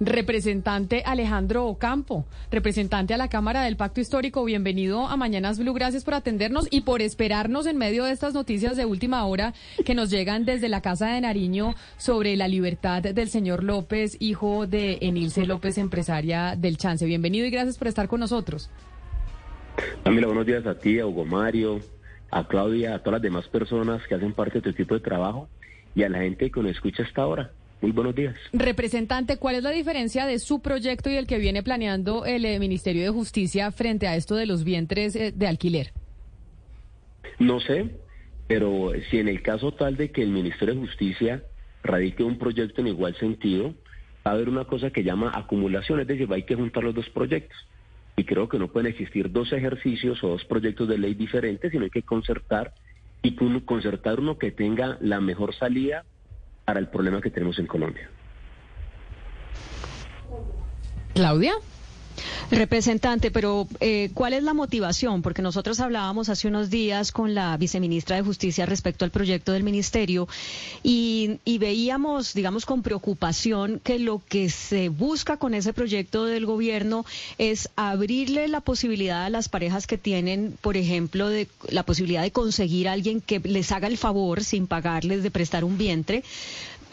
Representante Alejandro Ocampo, representante a la Cámara del Pacto Histórico, bienvenido a Mañanas Blue, gracias por atendernos y por esperarnos en medio de estas noticias de última hora que nos llegan desde la Casa de Nariño sobre la libertad del señor López, hijo de Enilce López, empresaria del Chance. Bienvenido y gracias por estar con nosotros. Camila, buenos días a ti, a Hugo Mario, a Claudia, a todas las demás personas que hacen parte de tu equipo de trabajo y a la gente que nos escucha hasta ahora. Muy buenos días. Representante, ¿cuál es la diferencia de su proyecto y el que viene planeando el eh, Ministerio de Justicia frente a esto de los vientres eh, de alquiler? No sé, pero si en el caso tal de que el Ministerio de Justicia radique un proyecto en igual sentido, va a haber una cosa que llama acumulación, es decir, hay que juntar los dos proyectos. Y creo que no pueden existir dos ejercicios o dos proyectos de ley diferentes, sino hay que concertar y concertar uno que tenga la mejor salida para el problema que tenemos en Colombia. Claudia. Representante, pero eh, ¿cuál es la motivación? Porque nosotros hablábamos hace unos días con la viceministra de Justicia respecto al proyecto del ministerio y, y, veíamos, digamos, con preocupación que lo que se busca con ese proyecto del gobierno es abrirle la posibilidad a las parejas que tienen, por ejemplo, de, la posibilidad de conseguir a alguien que les haga el favor sin pagarles de prestar un vientre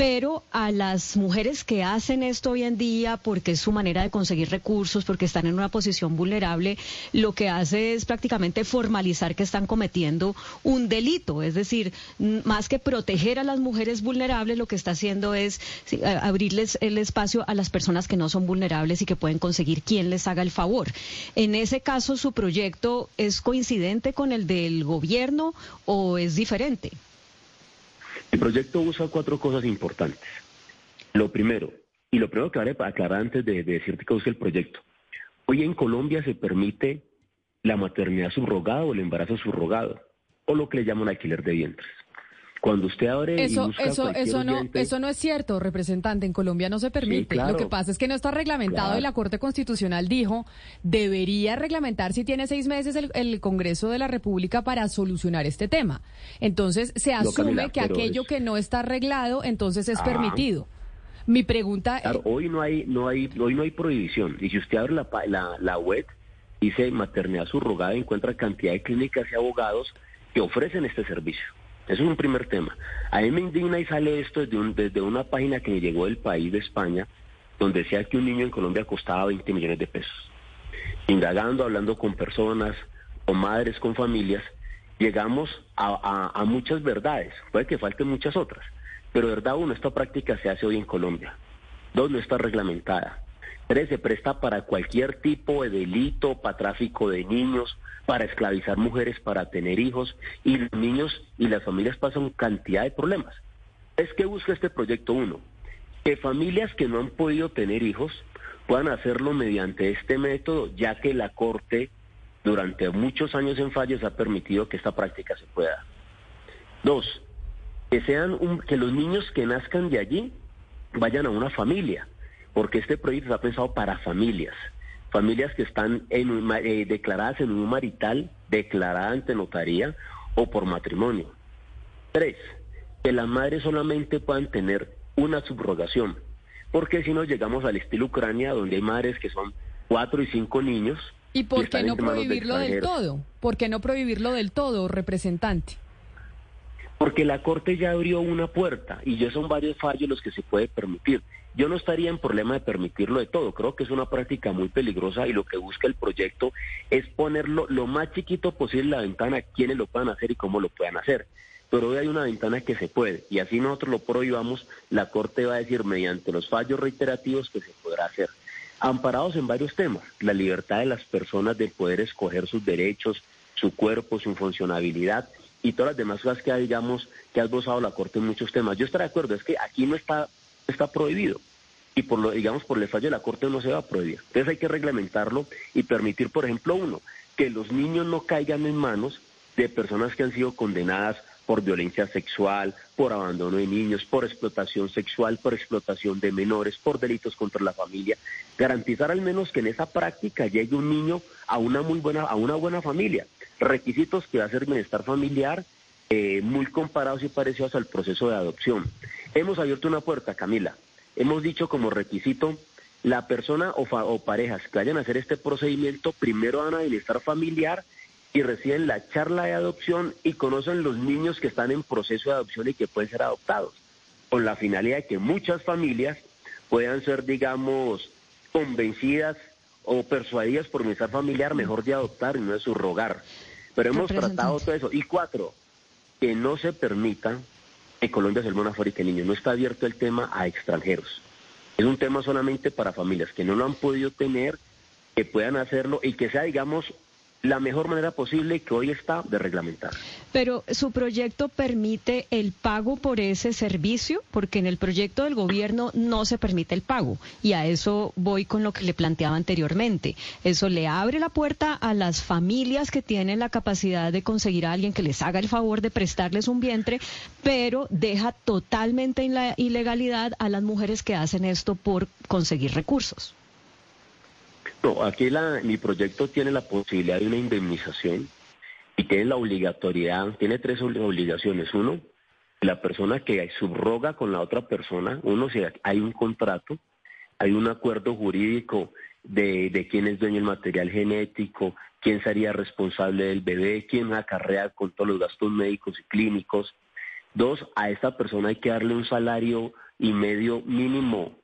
pero a las mujeres que hacen esto hoy en día porque es su manera de conseguir recursos, porque están en una posición vulnerable, lo que hace es prácticamente formalizar que están cometiendo un delito. Es decir, más que proteger a las mujeres vulnerables, lo que está haciendo es abrirles el espacio a las personas que no son vulnerables y que pueden conseguir quien les haga el favor. En ese caso, ¿su proyecto es coincidente con el del gobierno o es diferente? El proyecto usa cuatro cosas importantes. Lo primero, y lo primero que para aclarar antes de, decirte que usa el proyecto. Hoy en Colombia se permite la maternidad subrogada o el embarazo subrogado, o lo que le llaman alquiler de vientres. Cuando usted abre eso, eso, eso no, eso no es cierto, representante. En Colombia no se permite. Lo que pasa es que no está reglamentado y la Corte Constitucional dijo debería reglamentar si tiene seis meses el, Congreso de la República para solucionar este tema. Entonces se asume que aquello que no está arreglado entonces es ah. permitido. Mi pregunta claro, hoy no hay no hay hoy no hay prohibición y si usted abre la, la, la web dice maternidad subrogada encuentra cantidad de clínicas y abogados que ofrecen este servicio. Eso es un primer tema. A mí me indigna y sale esto desde, desde una página que me llegó del país de España, donde decía que un niño en Colombia costaba 20 millones de pesos. Indagando, hablando con personas, con madres, con familias, llegamos a, muchas verdades. Puede que falten muchas otras. Pero verdad, uno, esta práctica se hace hoy en Colombia. Dos, no está reglamentada. Tres, se presta para cualquier tipo de delito, para tráfico de niños, para esclavizar mujeres, para tener hijos, y los niños y las familias pasan cantidad de problemas. Es que busca este proyecto uno, que familias que no han podido tener hijos puedan hacerlo mediante este método, ya que la Corte durante muchos años en fallos ha permitido que esta práctica se pueda. Dos, que sean que los niños que nazcan de allí vayan a una familia, porque este proyecto está pensado para familias familias que están en eh, declaradas en un marital, declarada ante notaría o por matrimonio. Tres, que las madres solamente puedan tener una subrogación, porque si no llegamos al estilo Ucrania, donde hay madres que son cuatro y cinco niños. ¿Y por qué no prohibirlo del todo? ¿Por qué no prohibirlo del todo, representante? Porque la Corte ya abrió una puerta y ya son varios fallos los que se puede permitir. Yo no estaría en problema de permitirlo de todo. Creo que es una práctica muy peligrosa y lo que busca el proyecto es ponerlo lo más chiquito posible en la ventana, quiénes lo puedan hacer y cómo lo puedan hacer. Pero hoy hay una ventana que se puede y así nosotros lo prohibamos, la Corte va a decir mediante los fallos reiterativos que se podrá hacer. Amparados en varios temas, la libertad de las personas de poder escoger sus derechos, su cuerpo, su funcionabilidad y todas las demás cosas que digamos que ha gozado la Corte en muchos temas. Yo estoy de acuerdo, es que aquí no está está prohibido. Y por lo, digamos, por el fallo de la Corte no se va a prohibir. Entonces hay que reglamentarlo y permitir, por ejemplo, uno, que los niños no caigan en manos de personas que han sido condenadas por violencia sexual, por abandono de niños, por explotación sexual, por explotación de menores, por delitos contra la familia. Garantizar al menos que en esa práctica llegue un niño a una muy buena, a una buena familia. Requisitos que va a ser bienestar familiar, eh, muy comparados y parecidos al proceso de adopción. Hemos abierto una puerta, Camila. Hemos dicho como requisito la persona o, parejas que vayan a hacer este procedimiento primero van a bienestar familiar y reciben la charla de adopción y conocen los niños que están en proceso de adopción y que pueden ser adoptados, con la finalidad de que muchas familias puedan ser, digamos, convencidas o persuadidas por bienestar familiar mejor de adoptar y no de subrogar. Pero hemos tratado todo eso. Y cuatro, que no se permita en Colombia ser una fábrica de niños. No está abierto el tema a extranjeros. Es un tema solamente para familias que no lo han podido tener, que puedan hacerlo y que sea, digamos, la mejor manera posible que hoy está de reglamentar. Pero su proyecto permite el pago por ese servicio, porque en el proyecto del gobierno no se permite el pago. Y a eso voy con lo que le planteaba anteriormente. Eso le abre la puerta a las familias que tienen la capacidad de conseguir a alguien que les haga el favor de prestarles un vientre, pero deja totalmente en la ilegalidad a las mujeres que hacen esto por conseguir recursos. No, aquí la, mi proyecto tiene la posibilidad de una indemnización y tiene la obligatoriedad, tiene tres obligaciones. Uno, la persona que subroga con la otra persona, uno, si hay un contrato, hay un acuerdo jurídico de, de quién es dueño del material genético, quién sería responsable del bebé, quién acarrea con todos los gastos médicos y clínicos. Dos, a esta persona hay que darle un salario y medio mínimo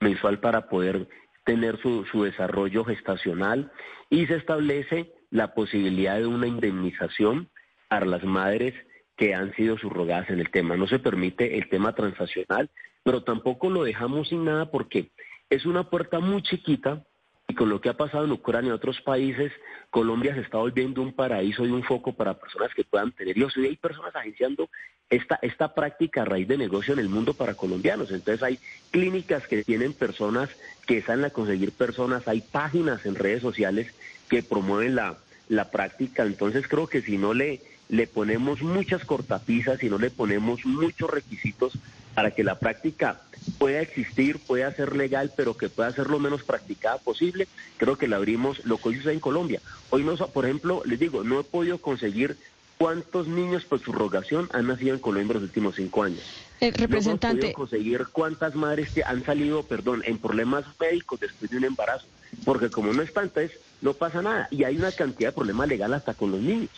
mensual para poder tener su, su desarrollo gestacional y se establece la posibilidad de una indemnización para las madres que han sido subrogadas en el tema. No se permite el tema transaccional, pero tampoco lo dejamos sin nada porque es una puerta muy chiquita y con lo que ha pasado en Ucrania y otros países, Colombia se está volviendo un paraíso y un foco para personas que puedan tener. Y hay personas agenciando esta, esta práctica a raíz de negocio en el mundo para colombianos. Entonces hay clínicas que tienen personas que salen a conseguir personas, hay páginas en redes sociales que promueven la, la práctica. Entonces creo que si no le, le ponemos muchas cortapisas, si no le ponemos muchos requisitos para que la práctica pueda existir, pueda ser legal, pero que pueda ser lo menos practicada posible. Creo que la abrimos lo que hoy sucede en Colombia. Hoy, no, por ejemplo, les digo, no he podido conseguir cuántos niños por subrogación han nacido en Colombia en los últimos cinco años. El representante. No hemos podido conseguir cuántas madres han salido, perdón, en problemas médicos después de un embarazo. Porque como no está, entonces no pasa nada. Y hay una cantidad de problemas legales hasta con los niños.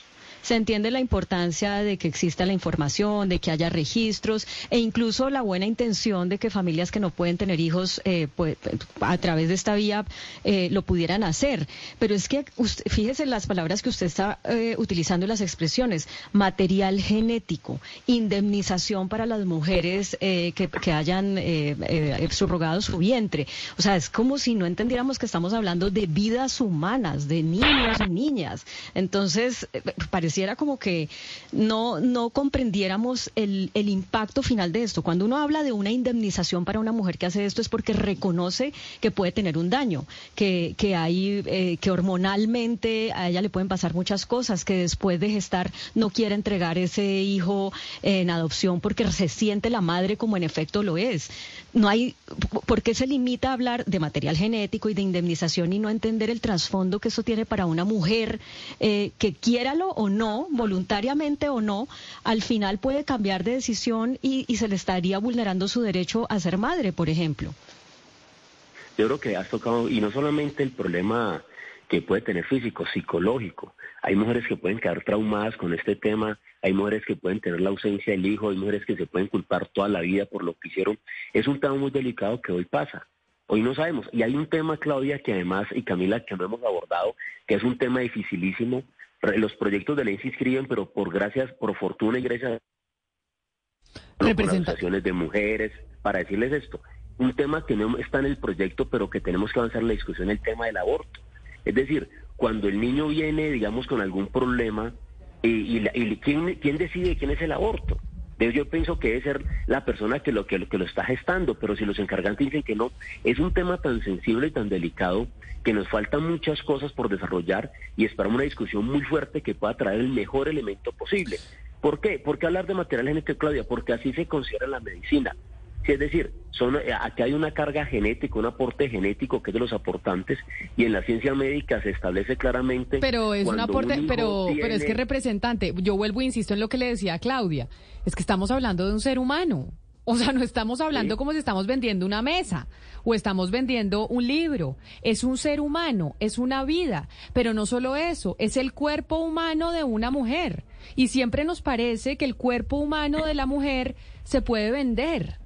Se entiende la importancia de que exista la información, de que haya registros e incluso la buena intención de que familias que no pueden tener hijos eh, a través de esta vía eh, lo pudieran hacer. Pero es que fíjese las palabras que usted está eh, utilizando, las expresiones, material genético, indemnización para las mujeres que, que, hayan subrogado su vientre. O sea, es como si no entendiéramos que estamos hablando de vidas humanas, de niños y niñas. Entonces, parece pareciera como que no, no comprendiéramos el, el impacto final de esto. Cuando uno habla de una indemnización para una mujer que hace esto es porque reconoce que puede tener un daño, que, que hay, eh, que hormonalmente a ella le pueden pasar muchas cosas, que después de gestar no quiere entregar ese hijo en adopción porque se siente la madre como en efecto lo es. No hay, ¿por qué se limita a hablar de material genético y de indemnización y no entender el trasfondo que eso tiene para una mujer eh, que quiéralo o no? No, voluntariamente o no, al final puede cambiar de decisión y, se le estaría vulnerando su derecho a ser madre, por ejemplo. Yo creo que has tocado, y no solamente el problema que puede tener físico, psicológico. Hay mujeres que pueden quedar traumadas con este tema, hay mujeres que pueden tener la ausencia del hijo, hay mujeres que se pueden culpar toda la vida por lo que hicieron. Es un tema muy delicado que hoy pasa. Hoy no sabemos. Y hay un tema, Claudia, que además, y Camila, que no hemos abordado, que es un tema dificilísimo, los proyectos de ley se inscriben, pero por gracias, por fortuna y gracias a organizaciones de mujeres, para decirles esto, un tema que no está en el proyecto, pero que tenemos que avanzar en la discusión, el tema del aborto. Es decir, cuando el niño viene, digamos, con algún problema, y, y, ¿quién, ¿quién decide quién es el aborto? Yo pienso que debe ser la persona que lo, que, que lo está gestando, pero si los encargantes dicen que no, es un tema tan sensible y tan delicado que nos faltan muchas cosas por desarrollar y esperamos una discusión muy fuerte que pueda traer el mejor elemento posible. ¿Por qué? ¿Por qué hablar de material genético, Claudia? Porque así se considera la medicina. Es decir, son, eh, aquí hay una carga genética, un aporte genético que es de los aportantes y en la ciencia médica se establece claramente. Pero es un aporte, pero, pero es que representante, yo vuelvo e insisto en lo que le decía a Claudia, es que estamos hablando de un ser humano O sea, no estamos hablando como si estamos vendiendo una mesa o estamos vendiendo un libro. Es un ser humano, es una vida. Pero no solo eso, es el cuerpo humano de una mujer. Y siempre nos parece que el cuerpo humano de la mujer se puede vender.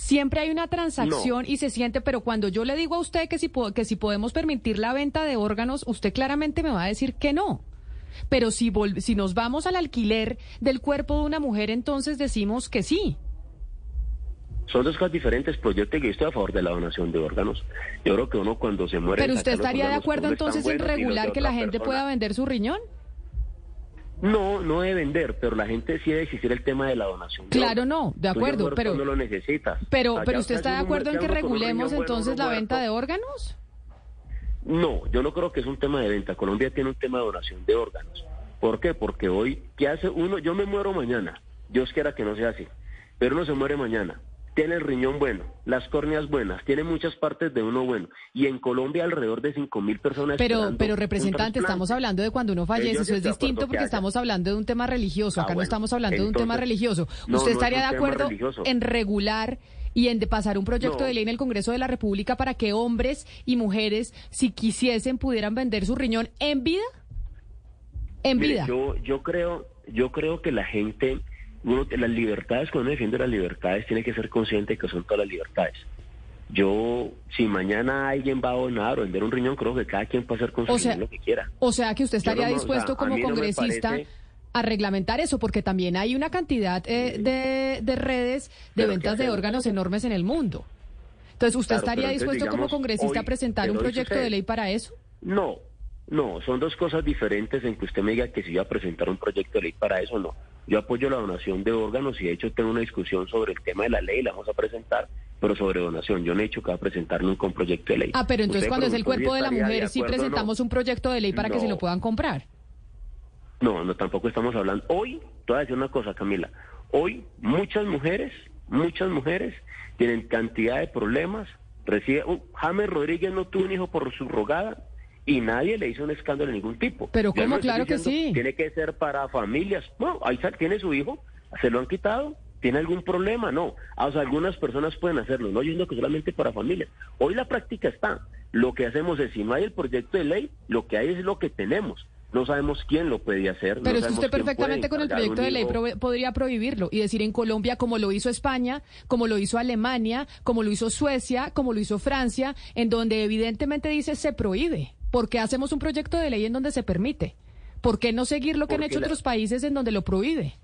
Siempre hay una transacción y se siente, pero cuando yo le digo a usted que si, que si podemos permitir la venta de órganos, usted claramente me va a decir que no. Pero si, si nos vamos al alquiler del cuerpo de una mujer, entonces decimos que sí. Son dos cosas diferentes, pero yo, te, estoy a favor de la donación de órganos. Yo creo que uno cuando se muere... Pero usted estaría de acuerdo entonces en regular que la gente pueda vender su riñón? No, no debe vender, pero la gente sí debe existir el tema de la donación. Claro, no, de acuerdo, pero no lo necesitas. Pero, pero usted está de acuerdo en que regulemos entonces la venta de órganos? No, yo no creo que es un tema de venta. Colombia tiene un tema de donación de órganos. ¿Por qué? Porque hoy, ¿qué hace uno? Yo me muero mañana. Dios quiera que no sea así. Pero uno se muere mañana tiene el riñón bueno, las córneas buenas, tiene muchas partes de uno bueno. Y en Colombia alrededor de 5 mil personas. Pero, pero representante, estamos hablando de cuando uno fallece. Eso es distinto porque estamos hablando de un tema religioso. Acá no estamos hablando de un tema religioso. ¿Usted estaría de acuerdo en regular y en de pasar un proyecto de ley en el Congreso de la República para que hombres y mujeres, si quisiesen, pudieran vender su riñón en vida? En vida. Yo, yo creo, yo creo que la gente uno, las libertades, cuando uno defiende las libertades, tiene que ser consciente de que son todas las libertades. Yo, si mañana alguien va a donar o vender un riñón, creo que cada quien puede hacer con su lo que quiera. O sea, que usted estaría dispuesto como congresista a reglamentar eso, porque también hay una cantidad eh, de, de, redes de ventas de órganos enormes en el mundo. Entonces, ¿usted estaría dispuesto como congresista a presentar un proyecto de ley para eso? No, no, son dos cosas diferentes en que usted me diga que si iba a presentar un proyecto de ley para eso, no. Yo apoyo la donación de órganos y de hecho tengo una discusión sobre el tema de la ley, la vamos a presentar, pero sobre donación. Yo no he hecho que va a presentar nunca un proyecto de ley. Ah, pero entonces cuando es el cuerpo de la mujer, sí presentamos un proyecto de ley para que se lo puedan comprar. No, no, tampoco estamos hablando. Hoy, te voy a decir una cosa, Camila. Hoy muchas mujeres, muchas mujeres tienen cantidad de problemas. Recibe, uh, James Rodríguez no tuvo un hijo por su rogada y nadie le hizo un escándalo de ningún tipo. Pero ¿cómo? claro que sí. Tiene que ser para familias. No, ahí tiene su hijo, se lo han quitado. ¿Tiene algún problema? No. Ah, o sea, algunas personas pueden hacerlo, no yo que solamente para familias. Hoy la práctica está. Lo que hacemos es, si no hay el proyecto de ley, lo que hay es lo que tenemos. No sabemos quién lo puede hacer. Pero es que usted perfectamente con el proyecto de ley podría prohibirlo y decir en Colombia, como lo hizo España, como lo hizo Alemania, como lo hizo Suecia, como lo hizo Francia, en donde evidentemente dice se prohíbe. ¿Por qué hacemos un proyecto de ley en donde se permite? ¿Por qué no seguir lo que han hecho otros países en donde lo prohíbe?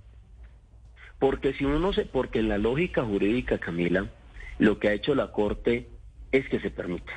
Porque si uno se, porque en la lógica jurídica, Camila, lo que ha hecho la Corte es que se permite,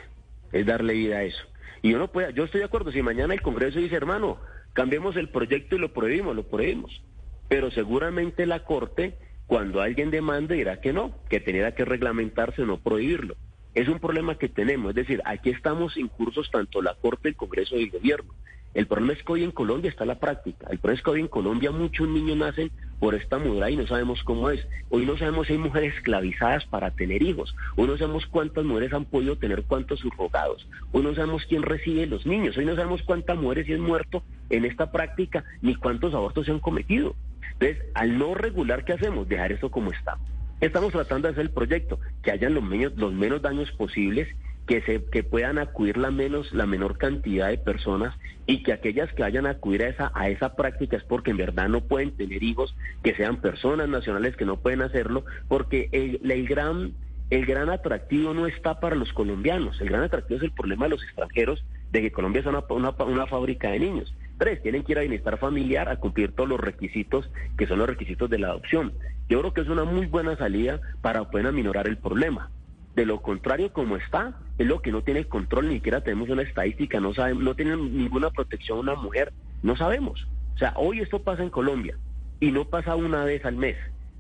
es darle vida a eso. Y yo no puede, yo estoy de acuerdo, si mañana el Congreso dice, hermano, cambiemos el proyecto y lo prohibimos, lo prohibimos. Pero seguramente la Corte, cuando alguien demande, dirá que no, que tendría que reglamentarse, no prohibirlo. Es un problema que tenemos, es decir, aquí estamos incursos tanto la Corte, el Congreso y el Gobierno. El problema es que hoy en Colombia está la práctica. El problema es que hoy en Colombia muchos niños nacen por esta muda y no sabemos cómo es. Hoy no sabemos si hay mujeres esclavizadas para tener hijos. Hoy no sabemos cuántas mujeres han podido tener cuántos subrogados. Hoy no sabemos quién recibe los niños. Hoy no sabemos cuántas mujeres han muerto en esta práctica ni cuántos abortos se han cometido. Entonces, al no regular, ¿qué hacemos? Dejar esto como está. Estamos tratando de hacer el proyecto, que hayan los menos, los menos daños posibles, que se que puedan acudir la menos la menor cantidad de personas y que aquellas que vayan a acudir a esa a esa práctica es porque en verdad no pueden tener hijos, que sean personas nacionales que no pueden hacerlo, porque el, el gran el gran atractivo no está para los colombianos, el gran atractivo es el problema de los extranjeros de que Colombia es una, una, una fábrica de niños. Tres, tienen que ir a bienestar familiar a cumplir todos los requisitos que son los requisitos de la adopción. Yo creo que es una muy buena salida para poder aminorar el problema. De lo contrario, como está, es lo que no tiene control, ni siquiera tenemos una estadística, no sabemos, no tiene ninguna protección una mujer, no sabemos. O sea, hoy esto pasa en Colombia y no pasa una vez al mes,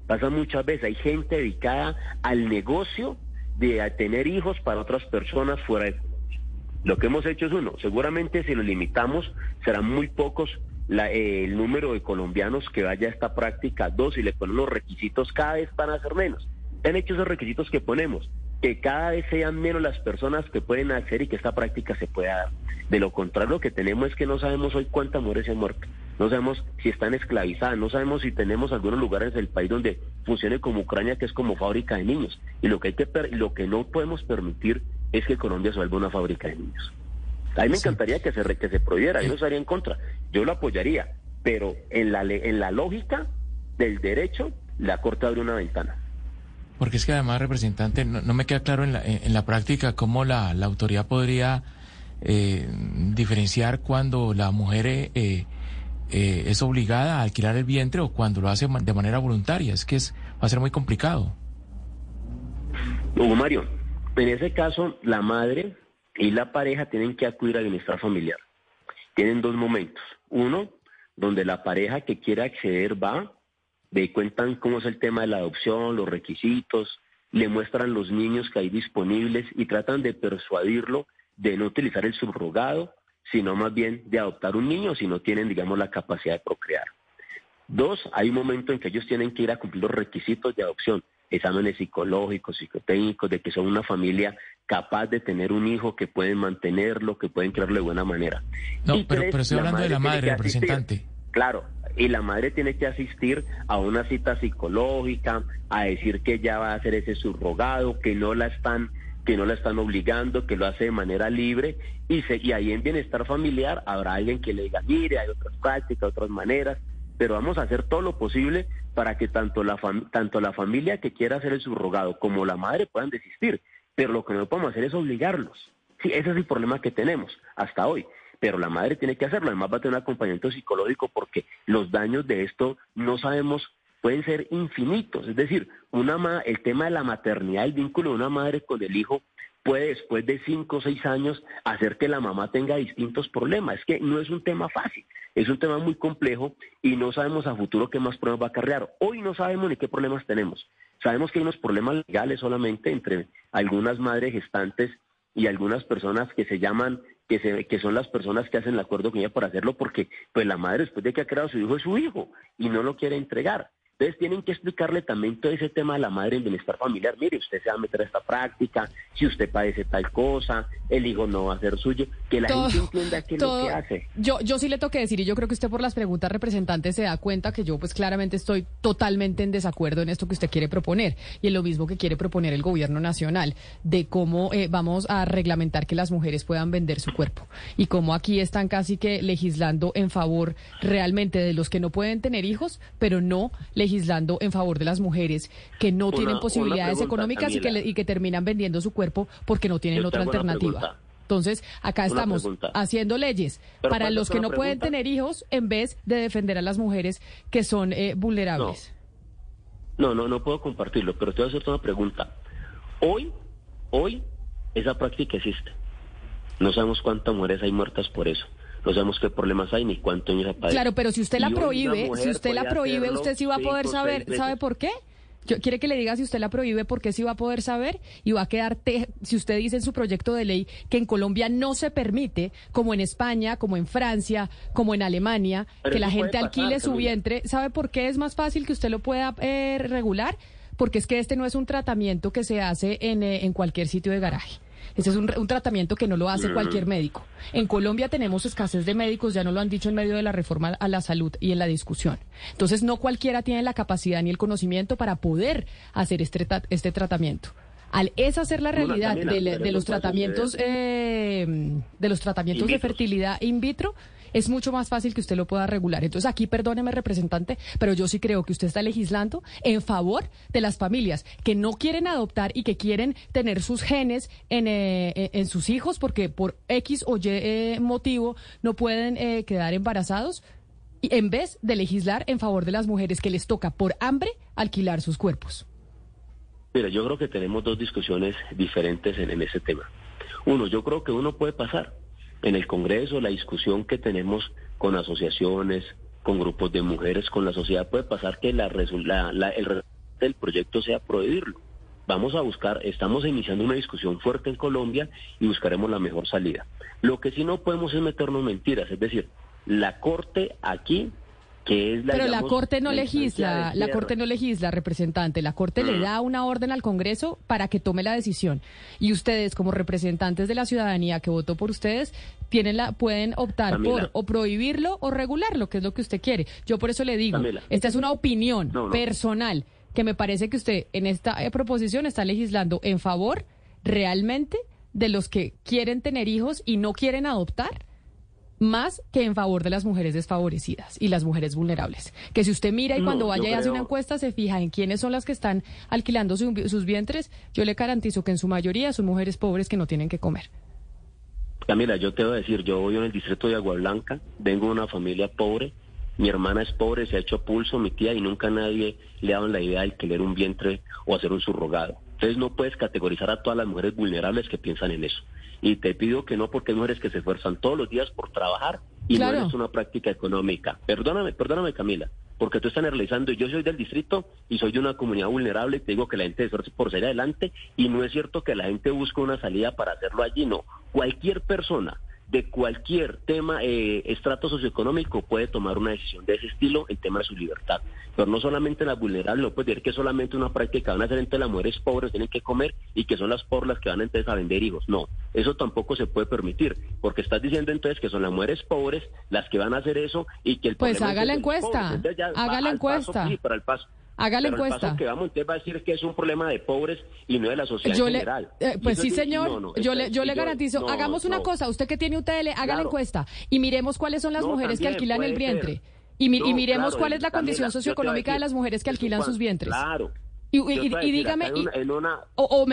pasa muchas veces. Hay gente dedicada al negocio de tener hijos para otras personas fuera de lo que hemos hecho es uno, seguramente si lo limitamos serán muy pocos eh, el número de colombianos que vaya a esta práctica. Dos, si le ponen los requisitos cada vez van a ser menos. Han hecho esos requisitos que ponemos, que cada vez sean menos las personas que pueden hacer y que esta práctica se pueda dar. De lo contrario, lo que tenemos es que no sabemos hoy cuántas mujeres se han no sabemos si están esclavizadas, no sabemos si tenemos algunos lugares del país donde funcione como Ucrania, que es como fábrica de niños. Y lo que, hay que lo que no podemos permitir es que Colombia se vuelva una fábrica de niños. A mí me encantaría que se, que se prohibiera, yo no estaría en contra, yo lo apoyaría, pero en la, en la lógica del derecho, la Corte abre una ventana. Porque es que además, representante, no, me queda claro en la, en la práctica cómo la, la autoridad podría eh, diferenciar cuando la mujer eh, eh, es obligada a alquilar el vientre o cuando lo hace de manera voluntaria. Es que es, va a ser muy complicado. Hugo Mario, en ese caso, la madre y la pareja tienen que acudir al bienestar familiar. Tienen dos momentos. Uno, donde la pareja que quiere acceder va, le cuentan cómo es el tema de la adopción, los requisitos, le muestran los niños que hay disponibles y tratan de persuadirlo de no utilizar el subrogado, sino más bien de adoptar un niño si no tienen, digamos, la capacidad de procrear. Dos, hay un momento en que ellos tienen que ir a cumplir los requisitos de adopción, exámenes psicológicos, psicotécnicos, de que son una familia capaz de tener un hijo, que pueden mantenerlo, que pueden crearlo de buena manera. No, pero, pero estoy hablando de la madre, representante. Claro, y la madre tiene que asistir a una cita psicológica, a decir que ya va a hacer ese subrogado, que no la están que no la están obligando, que lo hace de manera libre y, se, y ahí en bienestar familiar habrá alguien que le diga, mire, hay otras prácticas, otras maneras, pero vamos a hacer todo lo posible para que tanto la, tanto la familia que quiera hacer el subrogado como la madre puedan desistir, pero lo que no podemos hacer es obligarlos. Sí, ese es el problema que tenemos hasta hoy pero la madre tiene que hacerlo. Además va a tener un acompañamiento psicológico porque los daños de esto no sabemos, pueden ser infinitos. Es decir, una el tema de la maternidad, el vínculo de una madre con el hijo puede después de cinco o seis años hacer que la mamá tenga distintos problemas. Es que no es un tema fácil, es un tema muy complejo y no sabemos a futuro qué más problemas va a acarrear. Hoy no sabemos ni qué problemas tenemos. Sabemos que hay unos problemas legales solamente entre algunas madres gestantes y algunas personas que se llaman que, se, que son las personas que hacen el acuerdo con ella para hacerlo porque pues la madre después de que ha creado su hijo es su hijo y no lo quiere entregar. Entonces tienen que explicarle también todo ese tema de la madre en bienestar familiar. Mire, usted se va a meter a esta práctica, si usted padece tal cosa, el hijo no va a ser suyo, que la gente entienda qué es lo que hace. Yo, yo sí le tengo que decir, y yo creo que usted por las preguntas representantes se da cuenta que yo pues claramente estoy totalmente en desacuerdo en esto que usted quiere proponer y en lo mismo que quiere proponer el gobierno nacional, de cómo eh, vamos a reglamentar que las mujeres puedan vender su cuerpo y cómo aquí están casi que legislando en favor realmente de los que no pueden tener hijos, pero no legislando legislando en favor de las mujeres que no tienen posibilidades económicas y que, y que terminan vendiendo su cuerpo porque no tienen otra alternativa. Entonces, acá estamos haciendo leyes para los que no pueden tener hijos en vez de defender a las mujeres que son eh, vulnerables. No. no, no, puedo compartirlo, pero te voy a hacer una pregunta. Hoy, hoy, esa práctica existe. No sabemos cuántas mujeres hay muertas por eso no sabemos qué problemas hay ni cuánto años aparece. Claro, pero si usted la prohíbe, si usted la prohíbe, usted sí va a poder saber, ¿sabe por qué? Yo, quiere que le diga si usted la prohíbe porque sí va a poder saber y va a quedar, si usted dice en su proyecto de ley que en Colombia no se permite, como en España, como en Francia, como en Alemania, que la gente alquile su vientre, ¿sabe por qué es más fácil que usted lo pueda eh, regular? Porque es que este no es un tratamiento que se hace en, eh, en cualquier sitio de garaje. Ese es un, tratamiento que no lo hace cualquier médico. En Colombia tenemos escasez de médicos, ya no lo han dicho en medio de la reforma a la salud y en la discusión. Entonces, no cualquiera tiene la capacidad ni el conocimiento para poder hacer este, este tratamiento. Al esa ser la realidad de, los tratamientos, eh, de los tratamientos de fertilidad in vitro, es mucho más fácil que usted lo pueda regular. Entonces aquí, perdóneme representante, pero yo sí creo que usted está legislando en favor de las familias que no quieren adoptar y que quieren tener sus genes en, eh, eh, en sus hijos porque por X o Y eh, motivo no pueden quedar embarazados. Y en vez de legislar en favor de las mujeres que les toca por hambre alquilar sus cuerpos. Mira, yo creo que tenemos dos discusiones diferentes en, en ese tema. Uno, yo creo que uno puede pasar en el Congreso, la discusión que tenemos con asociaciones, con grupos de mujeres, con la sociedad, puede pasar que la, el resultado del proyecto sea prohibirlo. Vamos a buscar, estamos iniciando una discusión fuerte en Colombia y buscaremos la mejor salida. Lo que sí no podemos es meternos mentiras, es decir, la Corte aquí pero la Corte no legisla, la Corte no legisla, representante. La Corte le mm. da una orden al Congreso para que tome la decisión. Y ustedes, como representantes de la ciudadanía que votó por ustedes, tienen la, pueden optar por o prohibirlo o regularlo, que es lo que usted quiere. Yo por eso le digo, esta es una opinión personal que me parece que usted en esta eh, proposición está legislando en favor realmente de los que quieren tener hijos y no quieren adoptar más que en favor de las mujeres desfavorecidas y las mujeres vulnerables. Que si usted mira y cuando vaya y hace una encuesta se fija en quiénes son las que están alquilando sus vientres, yo le garantizo que en su mayoría son mujeres pobres que no tienen que comer. Camila, yo te voy a decir, yo voy en el distrito de Agua Blanca, vengo de una familia pobre, mi hermana es pobre, se ha hecho pulso, mi tía, y nunca nadie le ha dado la idea de alquilar un vientre o hacer un subrogado. Entonces no puedes categorizar a todas las mujeres vulnerables que piensan en eso. Y te pido que no, porque hay mujeres que se esfuerzan todos los días por trabajar y no es una práctica económica. Perdóname, perdóname Camila, porque tú estás realizando, yo soy del distrito y soy de una comunidad vulnerable y te digo que la gente se esfuerza por salir adelante y no es cierto que la gente busque una salida para hacerlo allí, no. Cualquier persona de cualquier tema, eh, estrato socioeconómico, puede tomar una decisión de ese estilo en tema de su libertad. Pero no solamente las vulnerables, no puede decir que solamente una práctica van a hacer entre las mujeres pobres, tienen que comer y que son las por las que van entonces a vender hijos. No, eso tampoco se puede permitir, porque estás diciendo entonces que son las mujeres pobres las que van a hacer eso y que el Pues haga la encuesta, haga la encuesta. sí, para el paso. Haga la encuesta. que vamos, usted va a decir que es un problema de pobres y no de la sociedad en general. Eh, pues sí, señor. yo le, yo le garantizo. hagamos una cosa. Usted que tiene UTL, haga la encuesta y miremos cuáles son las mujeres que alquilan el vientre. Y, miremos cuál es la condición socioeconómica de las mujeres que alquilan sus vientres. Claro, y, dígame. En una,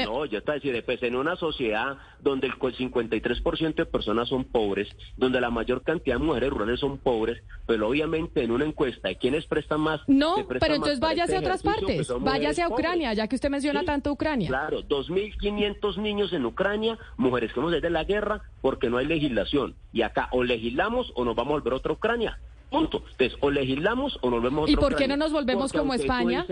No, yo te decir, pues en una sociedad donde el 53% de personas son pobres, donde la mayor cantidad de mujeres rurales son pobres, pero obviamente en una encuesta de quiénes prestan más. No, pero entonces váyase a otras partes. Váyase a Ucrania, ya que usted menciona tanto Ucrania. Claro, 2.500 niños en Ucrania, mujeres que no de la guerra, porque no hay legislación. Y acá o legislamos o nos vamos a volver a otra Ucrania. Punto. Entonces, o legislamos o nos volvemos a otra ¿Y por qué no nos volvemos como España?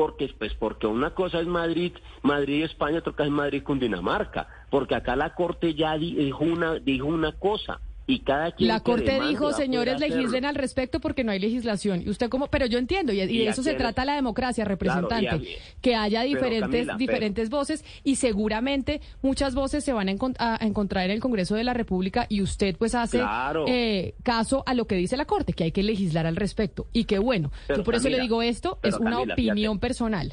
Porque pues porque una cosa es Madrid, Madrid España, otra cosa es Madrid con Dinamarca, porque acá la corte ya dijo una dijo una cosa y cada quien La Corte dijo, señores, legislen al respecto porque no hay legislación. Y usted como, pero yo entiendo, y, de eso se trata la democracia, representante, que haya diferentes, diferentes voces y seguramente muchas voces se van a, encontrar en el Congreso de la República y usted pues hace eh, caso a lo que dice la Corte, que hay que legislar al respecto. Y que bueno, yo por eso le digo esto, es una opinión personal.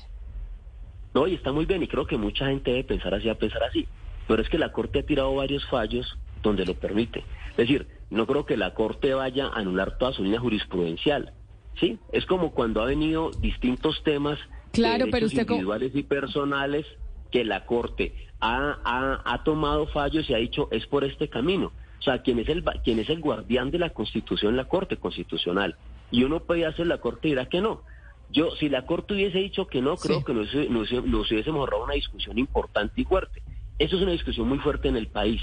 No, y está muy bien, y creo que mucha gente debe pensar así, a pensar así. Pero es que la Corte ha tirado varios fallos donde lo permite. Es decir, no creo que la Corte vaya a anular toda su línea jurisprudencial. ¿sí? Es como cuando ha venido distintos temas claro, pero usted individuales y personales que la Corte ha, ha, tomado fallos y ha dicho es por este camino. O sea, quien es el quien es el guardián de la Constitución, la Corte Constitucional. Y uno puede hacer la Corte y dirá que no. Yo, si la Corte hubiese dicho que no, creo que nos, nos, nos hubiésemos ahorrado una discusión importante y fuerte. Eso es una discusión muy fuerte en el país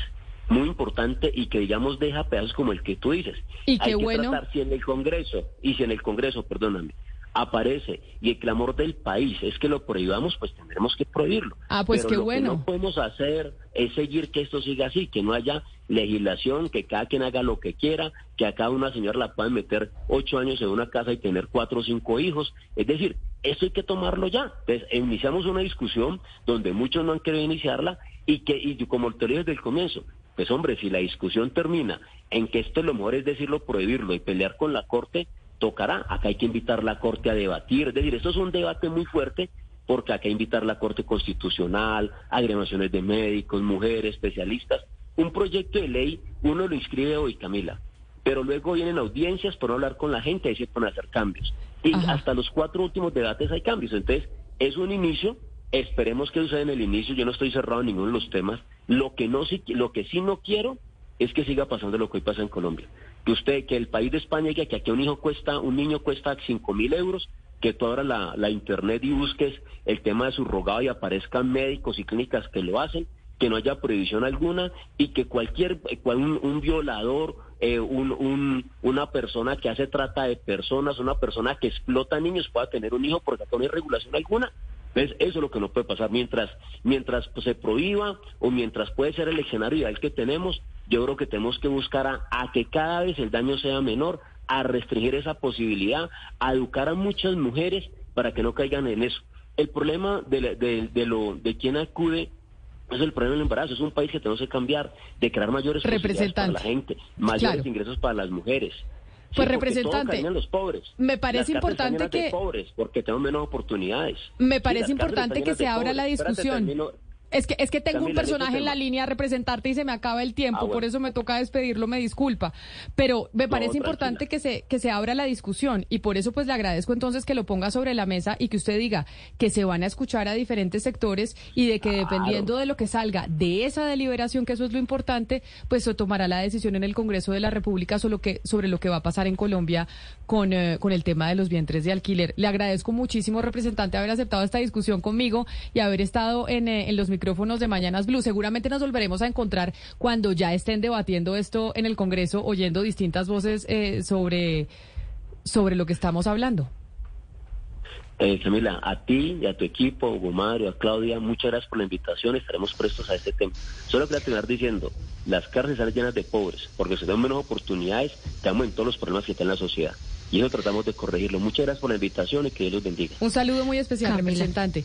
muy importante y que digamos deja pedazos como el que tú dices. Y qué Hay que bueno. Tratar, si en el Congreso, y si en el Congreso, perdóname, aparece y el clamor del país es que lo prohibamos, pues tendremos que prohibirlo. Ah, pues qué bueno. Lo que no podemos hacer es seguir que esto siga así, que no haya legislación, que cada quien haga lo que quiera, que a cada una señora la puedan meter ocho años en una casa y tener cuatro o cinco hijos. Es decir, eso hay que tomarlo ya. Entonces, iniciamos una discusión donde muchos no han querido iniciarla y que, y como te dije desde el comienzo, pues hombre, si la discusión termina en que esto lo mejor es decirlo, prohibirlo y pelear con la Corte, tocará. Acá hay que invitar a la Corte a debatir. Es decir, esto es un debate muy fuerte porque acá hay que invitar a la Corte Constitucional, agremaciones de médicos, mujeres, especialistas. Un proyecto de ley, uno lo inscribe hoy, Camila, pero luego vienen audiencias por hablar con la gente y se pueden hacer cambios. Y hasta los cuatro últimos debates hay cambios. Entonces, es un inicio, esperemos que suceda en el inicio, yo no estoy cerrado en ninguno de los temas, lo que, no, lo que sí no quiero es que siga pasando lo que hoy pasa en Colombia. Que usted, que el país de España diga que aquí un hijo cuesta, un niño cuesta cinco mil euros, que tú abras la, internet y busques el tema de su rogado y aparezcan médicos y clínicas que lo hacen, que no haya prohibición alguna y que cualquier, un, violador, eh, un, una persona que hace trata de personas, una persona que explota niños pueda tener un hijo porque no hay regulación alguna. Eso es lo que no puede pasar. Mientras, mientras pues, se prohíba o mientras puede ser el escenario ideal que tenemos, yo creo que tenemos que buscar a, que cada vez el daño sea menor a restringir esa posibilidad, a educar a muchas mujeres para que no caigan en eso. El problema de, de, lo, de quien acude es el problema del embarazo. Es un país que tenemos que cambiar, de crear mayores posibilidades para la gente, mayores ingresos para las mujeres. Pues representante, los pobres. me parece importante que pobres porque tenemos menos oportunidades. Me parece importante que se abra la discusión. Es que, es que tengo un personaje en la línea a representarte y se me acaba el tiempo, ah, por eso me toca despedirlo, me disculpa. Pero me parece importante que se, que se abra la discusión y por eso pues le agradezco entonces que lo ponga sobre la mesa y que usted diga que se van a escuchar a diferentes sectores y de que dependiendo de lo que salga de esa deliberación, que eso es lo importante, pues se tomará la decisión en el Congreso de la República sobre lo que, sobre lo que va a pasar en Colombia con, eh, con el tema de los vientres de alquiler. Le agradezco muchísimo, representante, haber aceptado esta discusión conmigo y haber estado en, eh, en los micrófonos micrófonos de Mañanas Blue. Seguramente nos volveremos a encontrar cuando ya estén debatiendo esto en el Congreso, oyendo distintas voces eh, sobre, sobre lo que estamos hablando. Eh, Camila, a ti y a tu equipo, Hugo Mario, a Claudia, muchas gracias por la invitación. Estaremos prestos a este tema. Solo quería terminar diciendo, las cárceles están llenas de pobres, porque se dan menos oportunidades, estamos en todos los problemas que está en la sociedad. Y eso tratamos de corregirlo. Muchas gracias por la invitación y que Dios los bendiga. Un saludo muy especial, representante.